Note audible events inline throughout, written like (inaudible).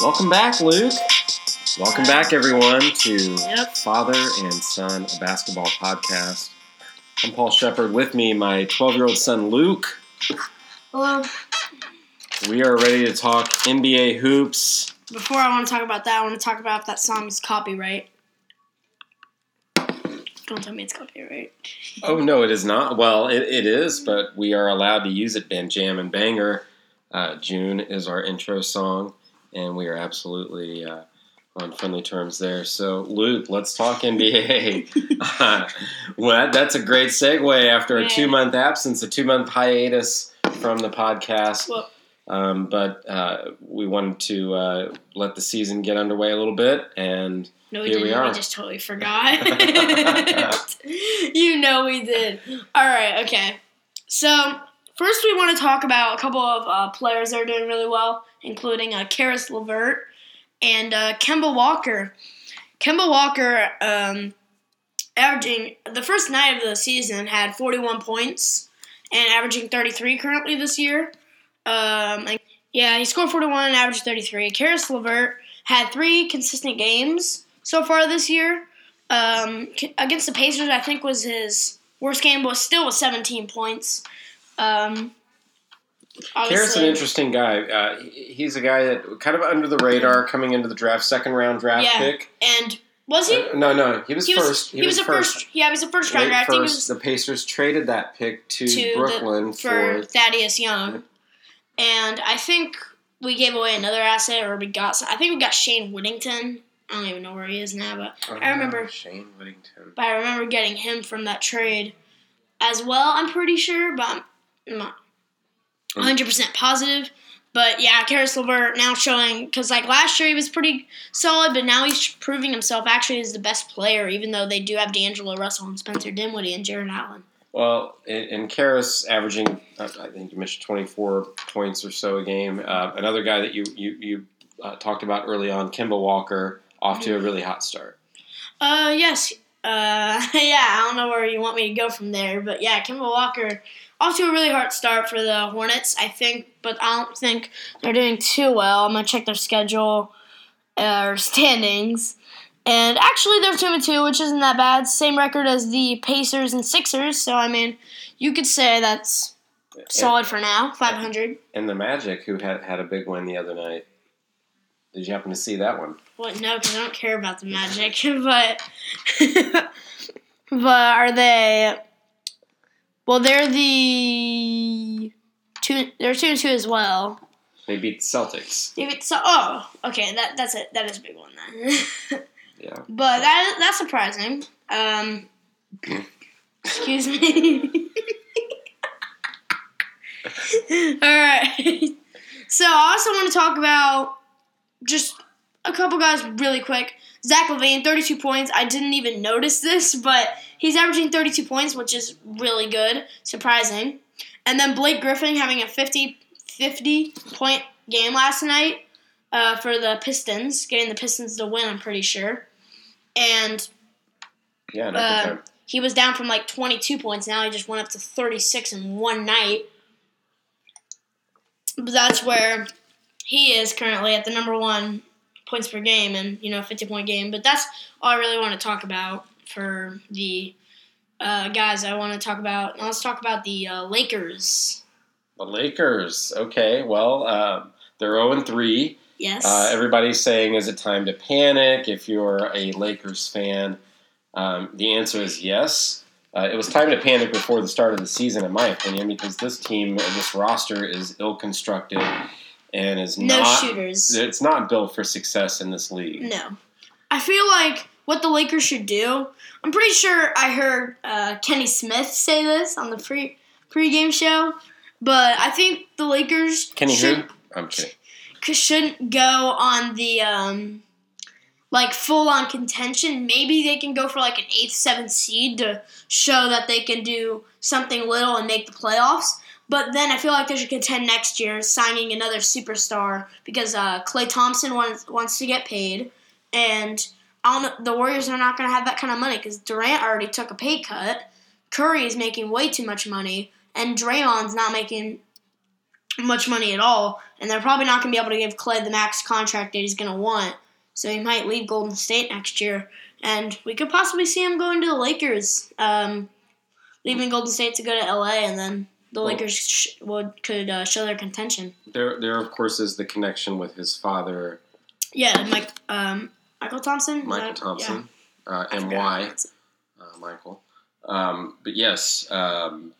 Welcome back, Luke. Welcome back, everyone, to Yep. Father and Son, a basketball podcast. I'm Paul Shepherd. With me, my 12 year old son, Luke. Hello. We are ready to talk NBA hoops. Before I want to talk about that, I want to talk about if that song is copyright. Don't tell me it's copyright. Oh, no, it is not. Well, it, it is, but we are allowed to use it, Ben Jam and Banger. Uh, June is our intro song, and we are absolutely uh, on friendly terms there. So, Luke, let's talk NBA. (laughs) well, that's a great segue after a two month absence, a two month hiatus from the podcast. Well, Um, but uh, we wanted to uh, let the season get underway a little bit, and no, we Here we didn't. We, are. just totally forgot. (laughs) (laughs) you know we did. All right. Okay. So first, we want to talk about a couple of uh, players that are doing really well, including uh, Caris LeVert and uh, Kemba Walker. Kemba Walker, um, averaging the first night of the season, had 41 points and averaging 33 currently this year. Um, yeah, he scored 41 and averaged 33. Caris LeVert had three consistent games so far this year. Um, against the Pacers, I think was his worst game, but still with 17 points. Um, Harris an interesting guy. Uh, he's a guy that kind of under the radar coming into the draft, second round draft Yeah. pick. and was he? Uh, no, no, he was He was, first. he, was, a first. Yeah, he was a first. I think first. was the Pacers traded that pick to, to the- Brooklyn for for. Thaddeus Young, and I think we gave away another asset, or we got. some- I think we got Shayne Whittington. I don't even know where he is now, but I remember- Uh, Shayne Whittington. but I remember getting him from that trade as well. I'm pretty sure, but Not 100 percent positive. But yeah, Caris LeVert now showing because like last year he was pretty solid, but now he's proving himself actually as the best player, even though they do have D'Angelo Russell and Spencer Dinwiddie and Jarrett Allen. Well, and, and Caris averaging, uh, I think you mentioned 24 points or so a game. Uh, another guy that you you, you uh, talked about early on, Kemba Walker, off to a really hot start. Uh, yes. Uh, (laughs) yeah, I don't know where you want me to go from there, but yeah, Kemba Walker off to a really hard start for the Hornets, I think, but I don't think they're doing too well. I'm gonna check their schedule uh, or standings, and actually they're two and two, which isn't that bad. Same record as the Pacers and Sixers, so I mean, you could say that's solid for now. 500. And the Magic, who had had a big win the other night. Did you happen to see that one? What? No, because I don't care about the Magic. (laughs) but (laughs) but are they? Well, they're the two. They're two and two as well. They beat the Celtics. If it's so, oh, okay, that that's it. That is a big one then. (laughs) Yeah. but that that's surprising. Um, (clears throat) excuse me. (laughs) All right. So I also want to talk about just a couple guys really quick. Zach LaVine, 32 points. I didn't even notice this, but he's averaging 32 points, which is really good, surprising. And then Blake Griffin having a 50, 50 point game last night uh, for the Pistons, getting the Pistons to win, I'm pretty sure. And Yeah, no Uh, he was down from like 22 points. Now he just went up to 36 in one night. But that's where he is currently at the number one points per game and, you know, 50 point game. But that's all I really want to talk about for the uh, guys I want to talk about. Let's talk about the uh, Lakers. The Lakers. Okay, well, um, they're 0 3. Yes. Uh, everybody's saying, is it time to panic if you're a Lakers fan? Um, the answer is yes. Uh, it was time to panic before the start of the season, in my opinion, because this team, this roster is ill constructed and is no not. shooters. It's not built for success in this league. No. I feel like what the Lakers should do. I'm pretty sure I heard uh, Kenny Smith say this on the pre pregame show, but I think the Lakers Kenny should, who? I'm kidding. shouldn't go on the um, like full on contention. Maybe they can go for like an eighth, seventh seed to show that they can do something little and make the playoffs. But then I feel like they should contend next year, signing another superstar because uh, Klay Thompson wants wants to get paid, and I don't know, the Warriors are not going to have that kind of money because Durant already took a pay cut. Curry is making way too much money, and Draymond's not making much money at all, and they're probably not going to be able to give Klay the max contract that he's going to want. So he might leave Golden State next year, and we could possibly see him going to the Lakers, um, leaving Golden State to go to LA, and then the Well- Lakers sh- would could uh, show their contention. There, there of course is the connection with his father, Yeah, Mike um, Mychal Thompson. Mychal Thompson, uh, yeah, forgot. M.Y. uh, Mychal. Um, but yes, um,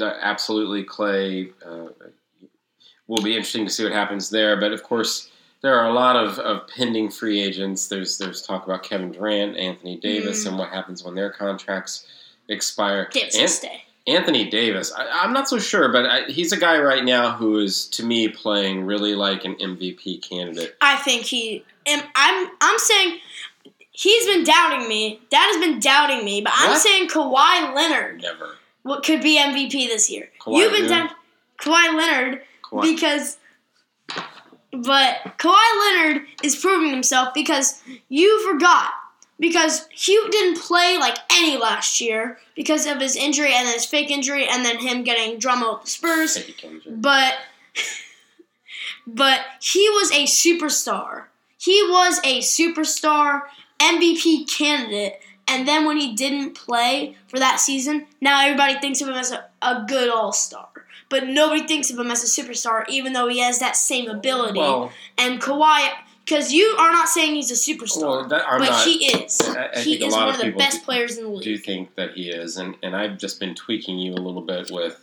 absolutely Klay uh, will be interesting to see what happens there. But of course, there are a lot of, of pending free agents. There's there's talk about Kevin Durant, Anthony Davis, Mm. and what happens when their contracts expire. Davis An- stay. Anthony Davis, I, I'm not so sure, but I, he's a guy right now who is to me playing really like an MVP candidate. I think he. And I'm I'm saying he's been doubting me. Dad has been doubting me, but I'm What? saying Kawhi Leonard Never. what could be MVP this year. Kawhi You've been doubting Kawhi Leonard Kawhi. because. But Kawhi Leonard is proving himself because you forgot. Because he didn't play like any last year because of his injury and then his fake injury and then him getting drama with the Spurs. But (laughs) but he was a superstar. He was a superstar MVP candidate. And then when he didn't play for that season, now everybody thinks of him as a, a good all star. But nobody thinks of him as a superstar, even though he has that same ability. Well, and Kawhi, because you are not saying he's a superstar, well that, but not. he is. I- I he is one of of the best do- players in the league. do think that he is, and, and I've just been tweaking you a little bit with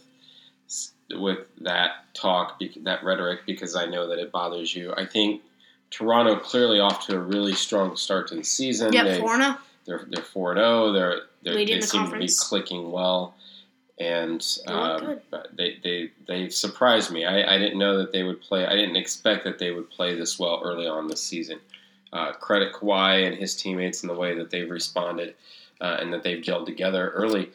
with that talk, that rhetoric, because I know that it bothers you. I think Toronto clearly off to a really strong start to the season. Florida. they're they're four and zero. They're, they're they the seem conference. to be clicking well, and um, they they they surprised me. I, I didn't know that they would play. I didn't expect that they would play this well early on this season. Uh, credit Kawhi and his teammates in the way that they've responded uh, and that they've gelled together early.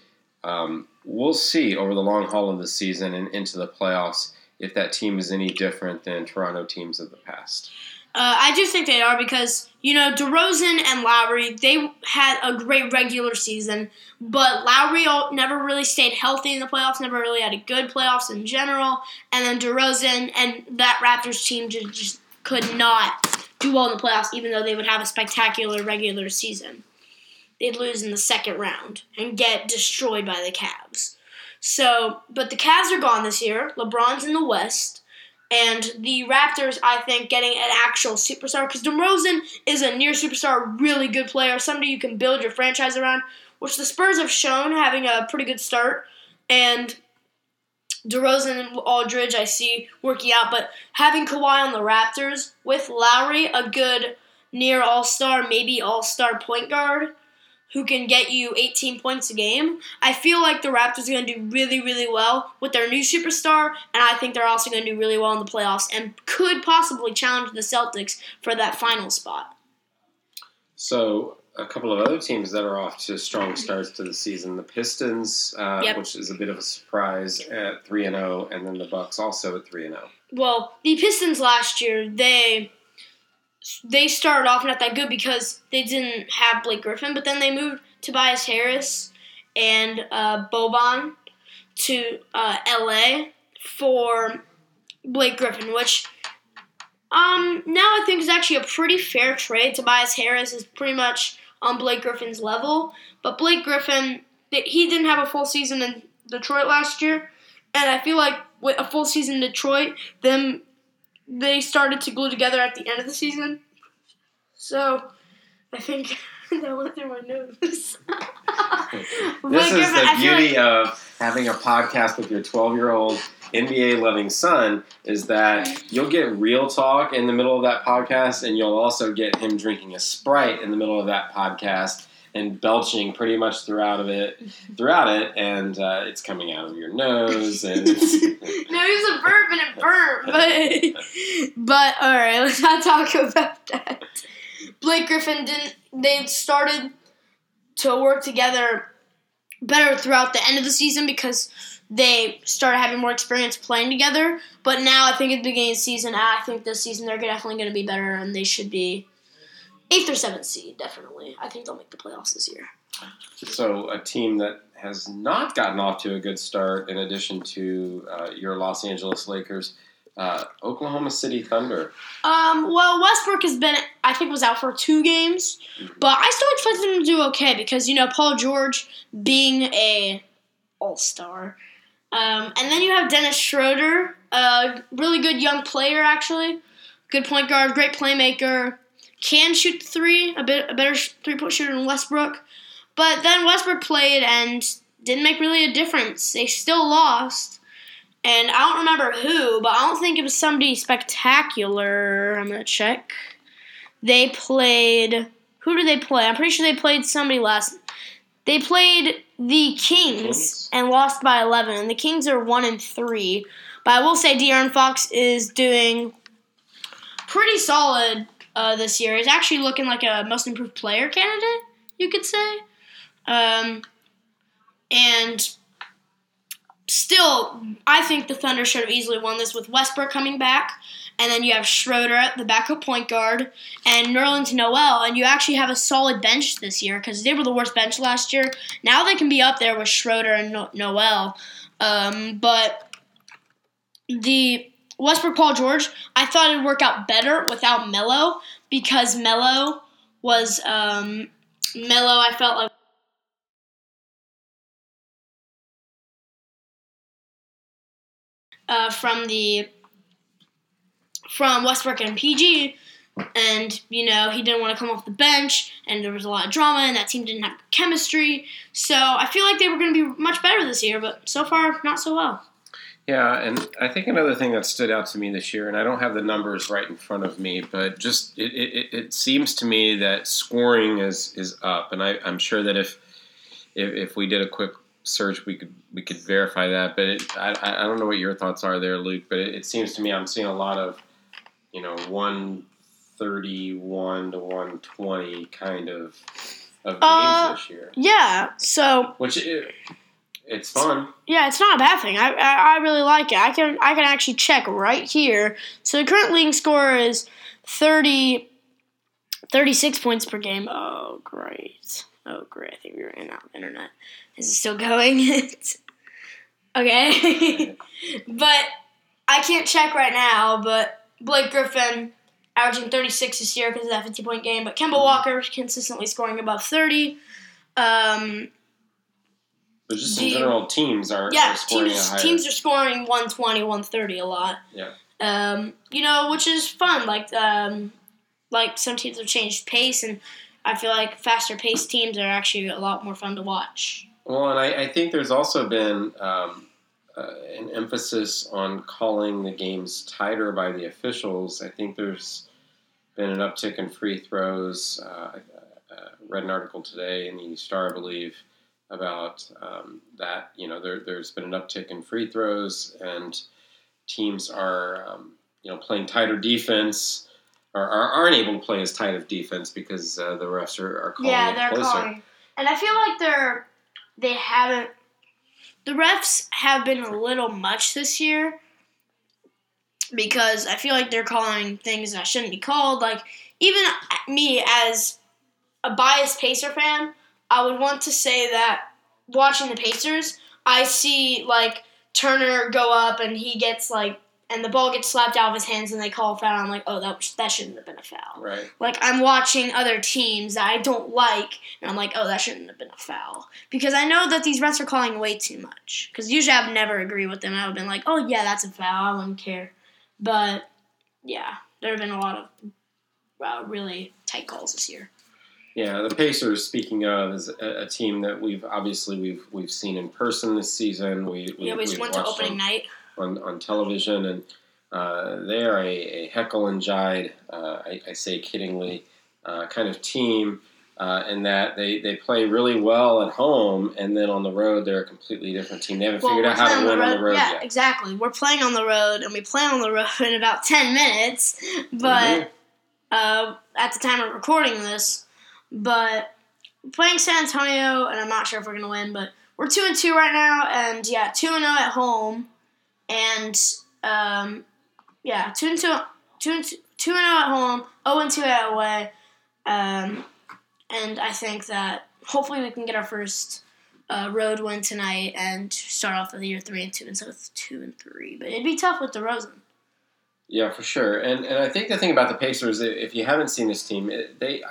Um, we'll see over the long haul of the season and into the playoffs if that team is any different than Toronto teams of the past. Uh, I do think they are because you know DeRozan and Lowry they had a great regular season, but Lowry never really stayed healthy in the playoffs. Never really had a good playoffs in general, and then DeRozan and that Raptors team just, just could not do well in the playoffs, even though they would have a spectacular regular season. They'd lose in the second round and get destroyed by the Cavs. So, but the Cavs are gone this year. LeBron's in the West. And the Raptors, I think, getting an actual superstar because DeRozan is a near superstar, really good player, somebody you can build your franchise around, which the Spurs have shown having a pretty good start. And DeRozan and Aldridge, I see working out, but having Kawhi on the Raptors with Lowry, a good near all star, maybe all star point guard who can get you 18 points a game. I feel like the Raptors are going to do really, really well with their new superstar, and I think they're also going to do really well in the playoffs and could possibly challenge the Celtics for that final spot. So a couple of other teams that are off to strong starts to the season: the Pistons, uh, Yep. which is a bit of a surprise at three and zero, and then the Bucks also at three and oh. zero. Well, the Pistons last year, they they started off not that good because they didn't have Blake Griffin, but then they moved Tobias Harris and uh, Boban to uh, LA for Blake Griffin, which um, now I think is actually a pretty fair trade. Tobias Harris is pretty much on Blake Griffin's level, but Blake Griffin he didn't have a full season in Detroit last year, and I feel like with a full season in Detroit, them they started to glue together at the end of the season. So I think (laughs) that went through my nose. (laughs) This Blake is the I beauty like- of having a podcast with your 12 year old NBA loving son is that you'll get real talk in the middle of that podcast, and you'll also get him drinking a Sprite in the middle of that podcast and belching pretty much throughout of it, (laughs) throughout it, and uh, it's coming out of your nose, and (laughs) it's, no, it was a burp and it burned, (laughs) but but all right, let's not talk about that. Blake Griffin didn't. They started to work together better throughout the end of the season because they started having more experience playing together. But now I think at the beginning of the season, I think this season they're definitely going to be better, and they should be eighth or seventh seed. Definitely, I think they'll make the playoffs this year. So, a team that has not gotten off to a good start, in addition to uh, your Los Angeles Lakers, Uh, Oklahoma City Thunder. Um, well, Westbrook has been, I think, was out for two games, Mhm. but I still expect them to do okay because you know Paul George being a All Star, um, and then you have Dennis Schroeder, a really good young player actually, good point guard, great playmaker, can shoot the three, a bit a better three point shooter than Westbrook, but then Westbrook played and didn't make really a difference. They still lost. And I don't remember who, but I don't think it was somebody spectacular. I'm gonna check. They played. Who did they play? I'm pretty sure they played somebody last. They played the Kings and lost by 11. And the Kings are one and three. But I will say De'Aaron Fox is doing pretty solid uh, this year. He's actually looking like a most improved player candidate, you could say. Um, and still, I think the Thunder should have easily won this with Westbrook coming back, and then you have Schroeder at the backup point guard, and Nerlens Noel, and you actually have a solid bench this year because they were the worst bench last year. Now they can be up there with Schroeder and no- Noel, um, but the Westbrook Paul George, I thought it'd work out better without Melo because Melo was um, Melo. I felt like. uh, from the from Westbrook and PG, and you know he didn't want to come off the bench, and there was a lot of drama, and that team didn't have chemistry. So I feel like they were going to be much better this year, but so far not so well. Yeah, and I think another thing that stood out to me this year, and I don't have the numbers right in front of me, but just it, it, it seems to me that scoring is is up, and I, I'm sure that if, if if we did a quick search, we could we could verify that. But it, I I don't know what your thoughts are there, Luke. But it, it seems to me I'm seeing a lot of, you know, one thirty one to one twenty kind of of games Uh, this year, Yeah. So which it, it's fun. yeah, it's not a bad thing. I, I I really like it. I can I can actually check right here. So the current leading score is 30, 36 points per game. Oh great. Oh great. I think we ran out of internet. Is it still going? (laughs) okay. (laughs) but I can't check right now. But Blake Griffin averaging 36 this year because of that 50 point game. But Kemba Walker consistently scoring above 30. Um, But just in general, teams are, yeah, are scoring teams, teams are scoring 120, 130 a lot. Yeah. Um, you know, which is fun. Like, um, like some teams have changed pace, and I feel like faster paced teams are actually a lot more fun to watch. Well, and I, I think there's also been um, uh, an emphasis on calling the games tighter by the officials. I think there's been an uptick in free throws. Uh, I uh, read an article today in the Star, I believe, about um, that. You know, there, there's been an uptick in free throws, and teams are, um, you know, playing tighter defense. Or are, aren't able to play as tight of defense because uh, the refs are, are calling yeah, they're closer. calling, and I feel like they're they haven't. The refs have been a little much this year because I feel like they're calling things that shouldn't be called. Like even me as a biased Pacer fan, I would want to say that watching the Pacers, I see like Turner go up and he gets like and the ball gets slapped out of his hands and they call a foul. I'm like, oh, that that shouldn't have been a foul. Right. Like I'm watching other teams that I don't like, and I'm like, oh, that shouldn't have been a foul because I know that these refs are calling way too much. Because usually I've never agreed with them. I would have been like, oh yeah, that's a foul. I wouldn't care. But yeah, there have been a lot of uh, really tight calls this year. Yeah, the Pacers. Speaking of, is a, a team that we've obviously we've we've seen in person this season. We, we Yeah, we just went to opening them night. on, on television, and uh, they are a, a heckle and jide. Uh, I, I say kiddingly, uh, kind of team. Uh, in that they, they play really well at home, and then on the road they're a completely different team. They haven't Well, figured out how to win on the road yeah, yet. exactly. We're playing on the road, and we play on the (laughs) road in about ten minutes. But uh, at the time of recording this, but playing San Antonio, and I'm not sure if we're gonna win, but we're two and two right now, and yeah, two and zero at home, and um, yeah, two and two, two and two, two and zero at home, zero and two at away, um, and I think that hopefully we can get our first uh, road win tonight and start off the year three and two instead of two and three. But it'd be tough with the DeRozan. Yeah, for sure. And and I think the thing about the Pacers, if you haven't seen this team, they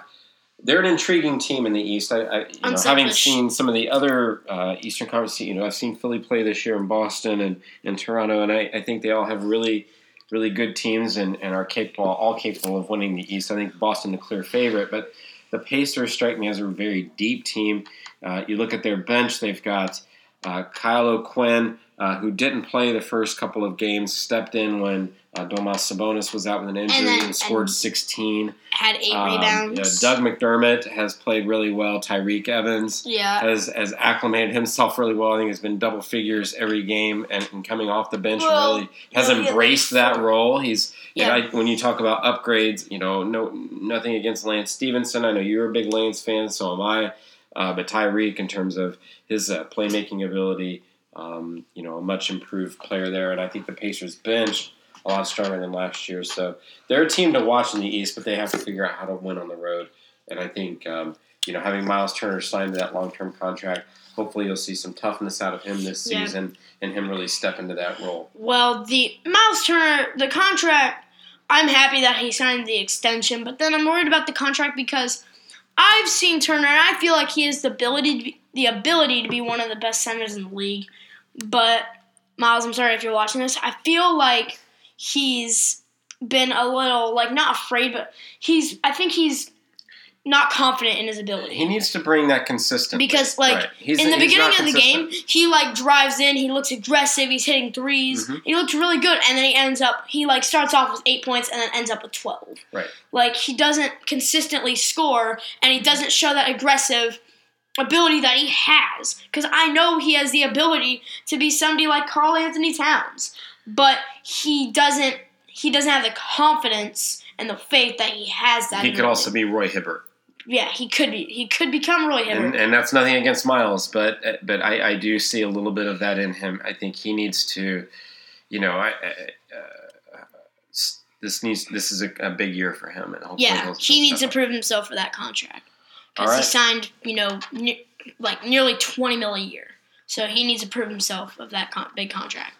they're an intriguing team in the East. I, I you know, having seen some of the other uh, Eastern Conference, you know, I've seen Philly play this year in Boston and in Toronto, and I, I think they all have really really good teams and, and are capable, all capable of winning the East. I think Boston the clear favorite, but the Pacers strike me as a very deep team. Uh, you look at their bench; they've got uh, Kyle O'Quinn, uh, who didn't play the first couple of games, stepped in when uh, Domas Sabonis was out with an injury and, then, and scored and 16. Had eight um, rebounds. Yeah, Doug McDermott has played really well. Tyreke Evans yeah. has, has acclimated himself really well. I think has been double figures every game and, and coming off the bench well, really has embraced that role. He's yeah. I, when you talk about upgrades, you know, no nothing against Lance Stephenson. I know you're a big Lance fan, so am I. Uh, but Tyreke, in terms of his uh, playmaking ability, um, you know, a much improved player there. And I think the Pacers bench a lot stronger than last year. So they're a team to watch in the East, but they have to figure out how to win on the road. And I think um, you know having Miles Turner signed to that long term contract, hopefully you'll see some toughness out of him this season yeah. and him really step into that role. Well, the Miles Turner the contract. I'm happy that he signed the extension, but then I'm worried about the contract because I've seen Turner and I feel like he has the ability to be, the ability to be one of the best centers in the league. But Miles, I'm sorry if you're watching this. I feel like he's been a little like not afraid, but he's I think he's not confident in his ability. He needs to bring that consistency because like right. in the beginning of the game, he like drives in, he looks aggressive, he's hitting 3s mm-hmm. he looks really good, and then he ends up he like starts off with eight points and then ends up with twelve. Right. Like he doesn't consistently score, and he doesn't show that aggressive ability that he has because I know he has the ability to be somebody like Karl-Anthony Towns but he doesn't he doesn't have the confidence and the faith that he has that. He could also be Roy Hibbert. Yeah, he could be. He could become Roy Hibbert. And, and that's nothing against Miles, but but I, I, do see a little bit of that in him. I think he needs to, you know, I, uh, this needs this is a, a, big year for him. And yeah, he needs to prove himself for that contract because right. he signed, you know, ne- like nearly twenty mil a year. So he needs to prove himself of that con- big contract.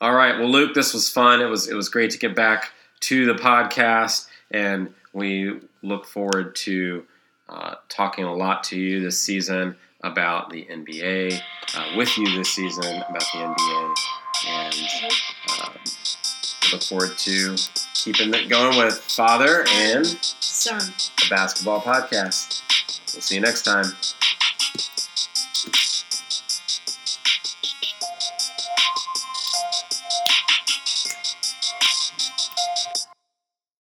All right. Well, Luke, this was fun. It was it was great to get back to the podcast, and we look forward to uh, talking a lot to you this season about the NBA, uh, with you this season about the NBA, and uh, look forward to keeping it going with Father and Son, the basketball podcast. We'll see you next time.